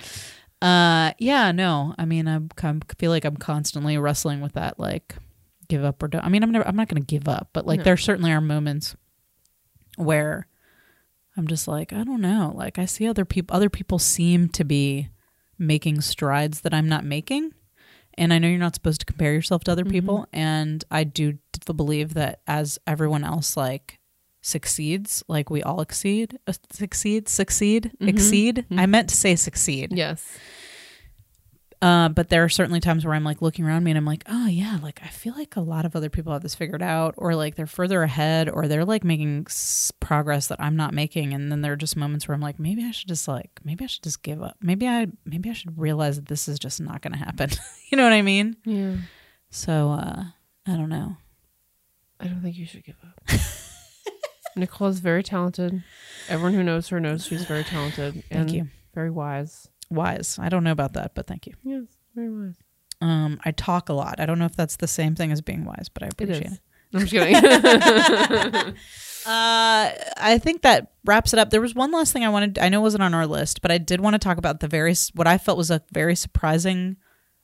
Uh, yeah, no, I mean, I'm, I feel like I'm constantly wrestling with that, like give up or don't. I mean, I'm never, I'm not going to give up, but like No. there certainly are moments where I'm just like, I don't know. Like I see other people, other people seem to be making strides that I'm not making. And I know you're not supposed to compare yourself to other mm-hmm. people. And I do believe that as everyone else like succeeds, like we all exceed, uh, succeed, succeed, mm-hmm. exceed. I mm-hmm. meant to say succeed. Yes. Uh, but there are certainly times where I'm like looking around me and I'm like, oh yeah, like I feel like a lot of other people have this figured out, or like they're further ahead, or they're like making s- progress that I'm not making. And then there are just moments where I'm like, maybe I should just like, maybe I should just give up. Maybe I, maybe I should realize that this is just not going to happen. you know what I mean? Yeah. So uh, I don't know. I don't think you should give up. Nicole is very talented. Everyone who knows her knows she's very talented and you. very wise. Wise. I don't know about that, but thank you. Yes, very wise. Um, I talk a lot. I don't know if that's the same thing as being wise, but I appreciate is. it. I'm just kidding. Uh, I think that wraps it up. There was one last thing I wanted. I know it wasn't on our list, but I did want to talk about the very what I felt was a very surprising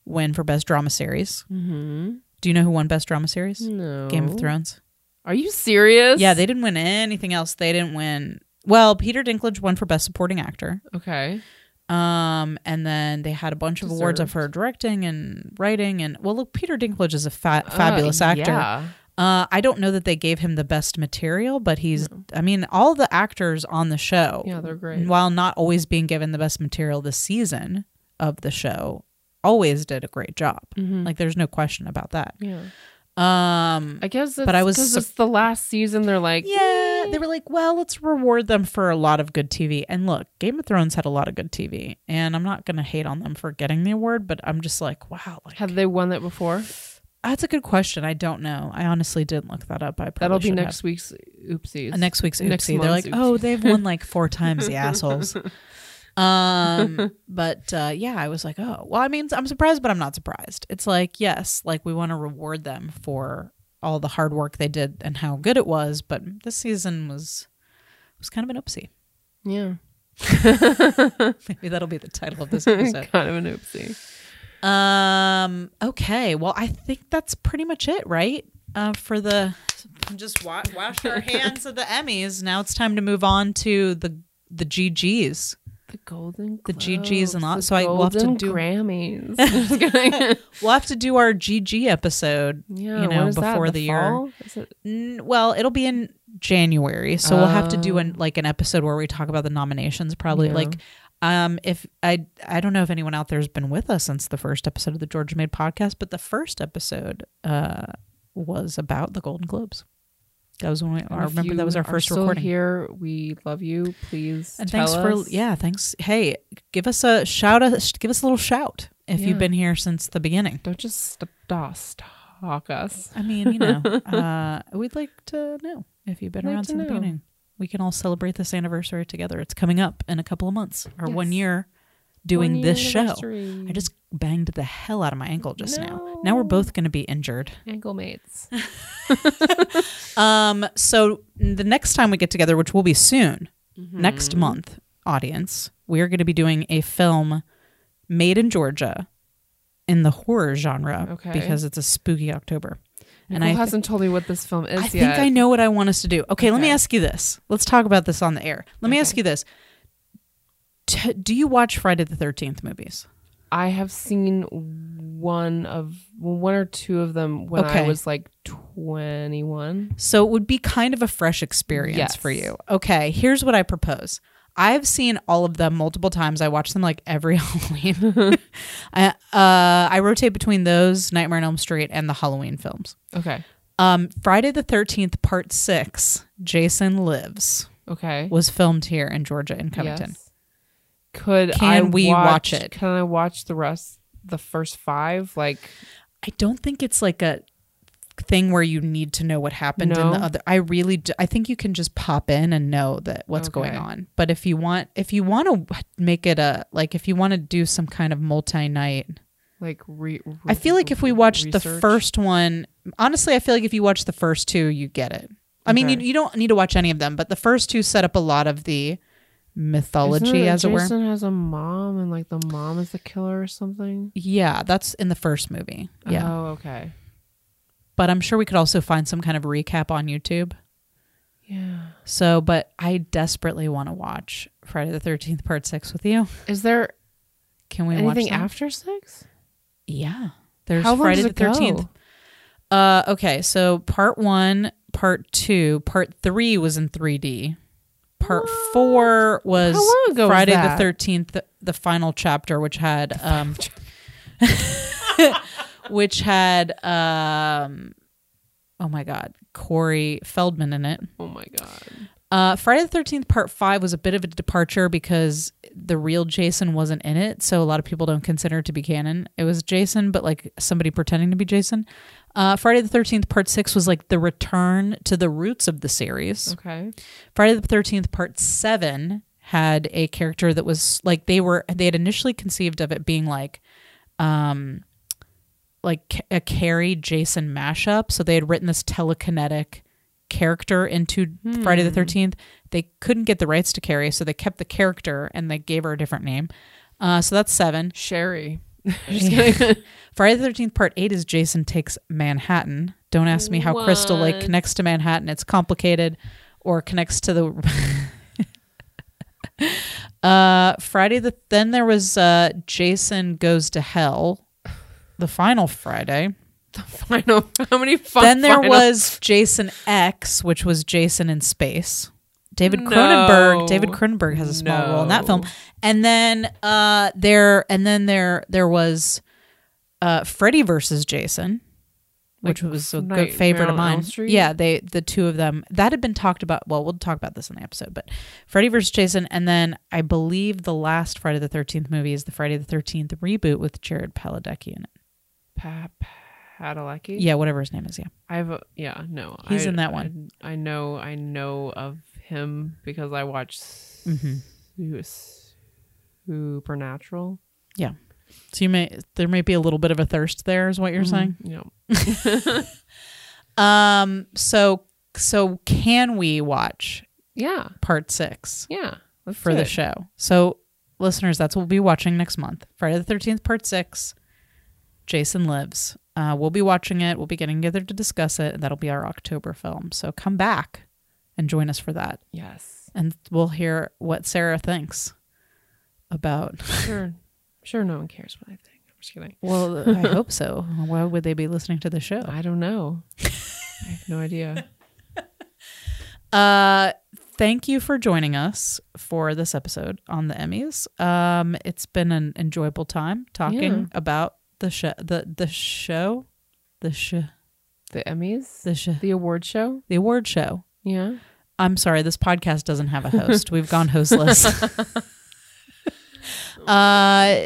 win for best drama series. Mm-hmm. Do you know who won best drama series? no. Game of Thrones. Are you serious? Yeah, they didn't win anything else. They didn't win. Well, Peter Dinklage won for best supporting actor. Okay. Um, and then they had a bunch of awards of her directing and writing. And well, look, Peter Dinklage is a fa- fabulous Uh, actor. Yeah. Uh, I don't know that they gave him the best material, but he's, I mean, all the actors on the show, Yeah, they're great. while not always being given the best material this season of the show, always did a great job. Like, there's no question about that. Yeah. Um, I guess But I was because it's the last season. They're like, yeah, they were like, well, let's reward them for a lot of good TV. And look, Game of Thrones had a lot of good TV, and I'm not going to hate on them for getting the award, but I'm just like, wow, like, have they won that before? that's a good question. I don't know. I honestly didn't look that up. I That'll be should have. next week's oopsies. Uh, next week's Next oopsie. They're like, month's oh, they've won like four times, the assholes. Um, but uh, yeah, I was like, oh, well, I mean, I'm surprised, but I'm not surprised. It's like, yes, like we want to reward them for all the hard work they did and how good it was, but this season was was kind of an oopsie. Yeah. Maybe that'll be the title of this episode. kind of an oopsie. um, okay, well, I think that's pretty much it, right? Uh, for the just wa- wash our hands of the Emmys. Now it's time to move on to the the GGs. The golden The GGs and all- the so I will have to do- Grammys. We'll have to do our GG episode, yeah, you know, is that? before the, year. Is it- N- well, it'll be in January, so we'll have to do Oh. an like an episode where we talk about the nominations. Probably Yeah. like, um, if I I don't know if anyone out there has been with us since the first episode of the Georgia Made podcast, but the first episode uh was about the Golden Globes. That was when we. I remember that was our first recording. Here, we love you. Please And thanks for yeah, thanks. Hey, give us a shout. A, give us a little shout if Yeah. you've been here since the beginning. Don't just stop. Hawk us. I mean, you know, uh, we'd like to know if you've been Like around to since the beginning. We can all celebrate this anniversary together. It's coming up in a couple of months, or one year doing One year this show. I just banged the hell out of my ankle just now. Now we're both going to be injured. ankle mates. Um, so the next time we get together, which will be soon, Mm-hmm. next month, audience, we are going to be doing a film made in Georgia in the horror genre Okay. because it's a spooky October. And and I hasn't told me what this film is yet. I yet. think I know what I want us to do. Okay, let me ask you this. Let's talk about this on the air. Let me ask you this. T- do you watch Friday the 13th movies? I have seen one of well, one or two of them when Okay. I was like twenty one. So it would be kind of a fresh experience Yes. for you. Okay, here's what I propose. I've seen all of them multiple times. I watch them like every Halloween. I, uh, I rotate between those, Nightmare on Elm Street, and the Halloween films. Okay. Um, Friday the 13th, Part 6, Jason Lives, Okay. was filmed here in Georgia in Covington. Yes. Could Can I we watch it? Can I watch the rest, the first five? Like, I don't think it's like a thing where you need to know what happened in the other. I really, do, I think you can just pop in and know that what's going on. But if you want, if you want to make it a like, if you want to do some kind of multi night, like re- I feel like if we watched the first one, honestly, I feel like if you watch the first two, you get it. I mean, you, you don't need to watch any of them, but the first two set up a lot of the mythology, Isn't as it were. Jason has a mom, and like the mom is the killer or something. Yeah, that's in the first movie. Yeah. Oh, okay. But I'm sure we could also find some kind of recap on YouTube. Yeah. So, but I desperately want to watch Friday the 13th Part 6 with you. Is there Can we anything after six? Yeah. There's How Friday the 13th. go? Uh okay, so part 1, part 2, part 3 was in 3D. Part 4 was How long ago was Friday that? the 13th the, final chapter which had um which had um oh my god, Corey Feldman in it. Oh my god. Uh, Friday the Thirteenth Part Five was a bit of a departure because the real Jason wasn't in it, so a lot of people don't consider it to be canon. It was Jason, but like somebody pretending to be Jason. Uh, Friday the Thirteenth Part Six was like the return to the roots of the series. Okay. Friday the Thirteenth Part Seven had a character that was like they were they had initially conceived of it being like, um, like a Carrie Jason mashup. So they had written this telekinetic character into Friday the Thirteenth. They couldn't get the rights to Carrie, so they kept the character and they gave her a different name. Uh, so that's seven. Sherry. Friday the Thirteenth Part Eight is Jason takes Manhattan. Don't ask me how Crystal Lake connects to Manhattan. It's complicated, or connects to the. uh, Friday the then there was uh, Jason goes to hell, the final Friday. The final. How many? Fun then there final- was Jason X, which was Jason in space. David No. Cronenberg. David Cronenberg has a small role in that film. And then uh there and then there there was uh Freddy versus Jason, which Like was a good favorite of mine. Yeah, they the two of them that had been talked about. Well, we'll talk about this in the episode, but Freddy versus Jason, and then I believe the last Friday the Thirteenth movie is the Friday the Thirteenth reboot with Jared Padalecki in it. Pa- Padalecki. Yeah, whatever his name is. Yeah. I have. A, yeah. No. He's I- in that one. I, I know. I know of him because I watched Mhm. Su- Supernatural. Yeah. So you may there may be a little bit of a thirst there, is what you're saying. Yeah. Um. So so can we watch Yeah. part six Yeah. Let's for the it. show? So listeners, that's what we'll be watching next month. Friday the Thirteenth, part six. Jason lives. Uh, we'll be watching it. We'll be getting together to discuss it. And that'll be our October film. So come back and join us for that, Yes. and we'll hear what Sarah thinks about. Sure. sure. No one cares what I think. I'm just kidding. Well, I hope so. Why would they be listening to the show? I don't know. I have no idea. Uh, thank you for joining us for this episode on the Emmys. Um, it's been an enjoyable time talking Yeah. about the show, the the show, the sh, The Emmys. the sh, The award show. the award show. Yeah. I'm sorry, this podcast doesn't have a host. We've gone hostless. Uh,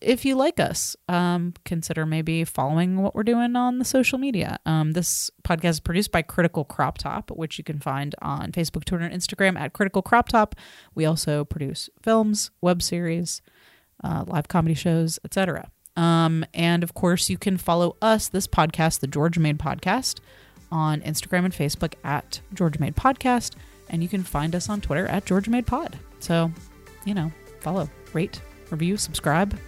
if you like us, um, consider maybe following what we're doing on the social media. Um, this podcast is produced by Critical Crop Top, which you can find on Facebook, Twitter, and Instagram at Critical Crop Top. We also produce films, web series, uh, live comedy shows, etc. Um, and of course, you can follow us, this podcast, the Georgia Made Podcast, on Instagram and Facebook at Georgia Made Podcast, and you can find us on Twitter at Georgia Made Pod. So, you know, follow, rate, review, subscribe,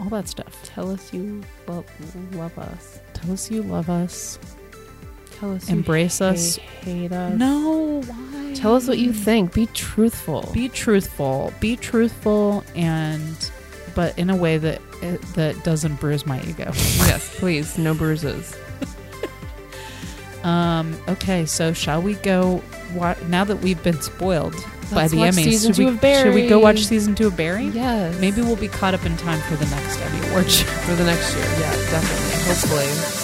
all that stuff. Tell us you love, love us. Tell us you love us. Tell us Embrace us. Hate, hate us. No, why? Tell us what you think. Be truthful. Be truthful. Be truthful, and but in a way that eh, that doesn't bruise my ego. yes, please. No bruises. Um. Okay. So shall we go? Wa- now that we've been spoiled by Let's the watch Emmys, season should we, of Barry. should we go watch season two of Barry? Yes. Maybe we'll be caught up in time for the next Emmy Award show. for the next year. Yeah, definitely. Hopefully.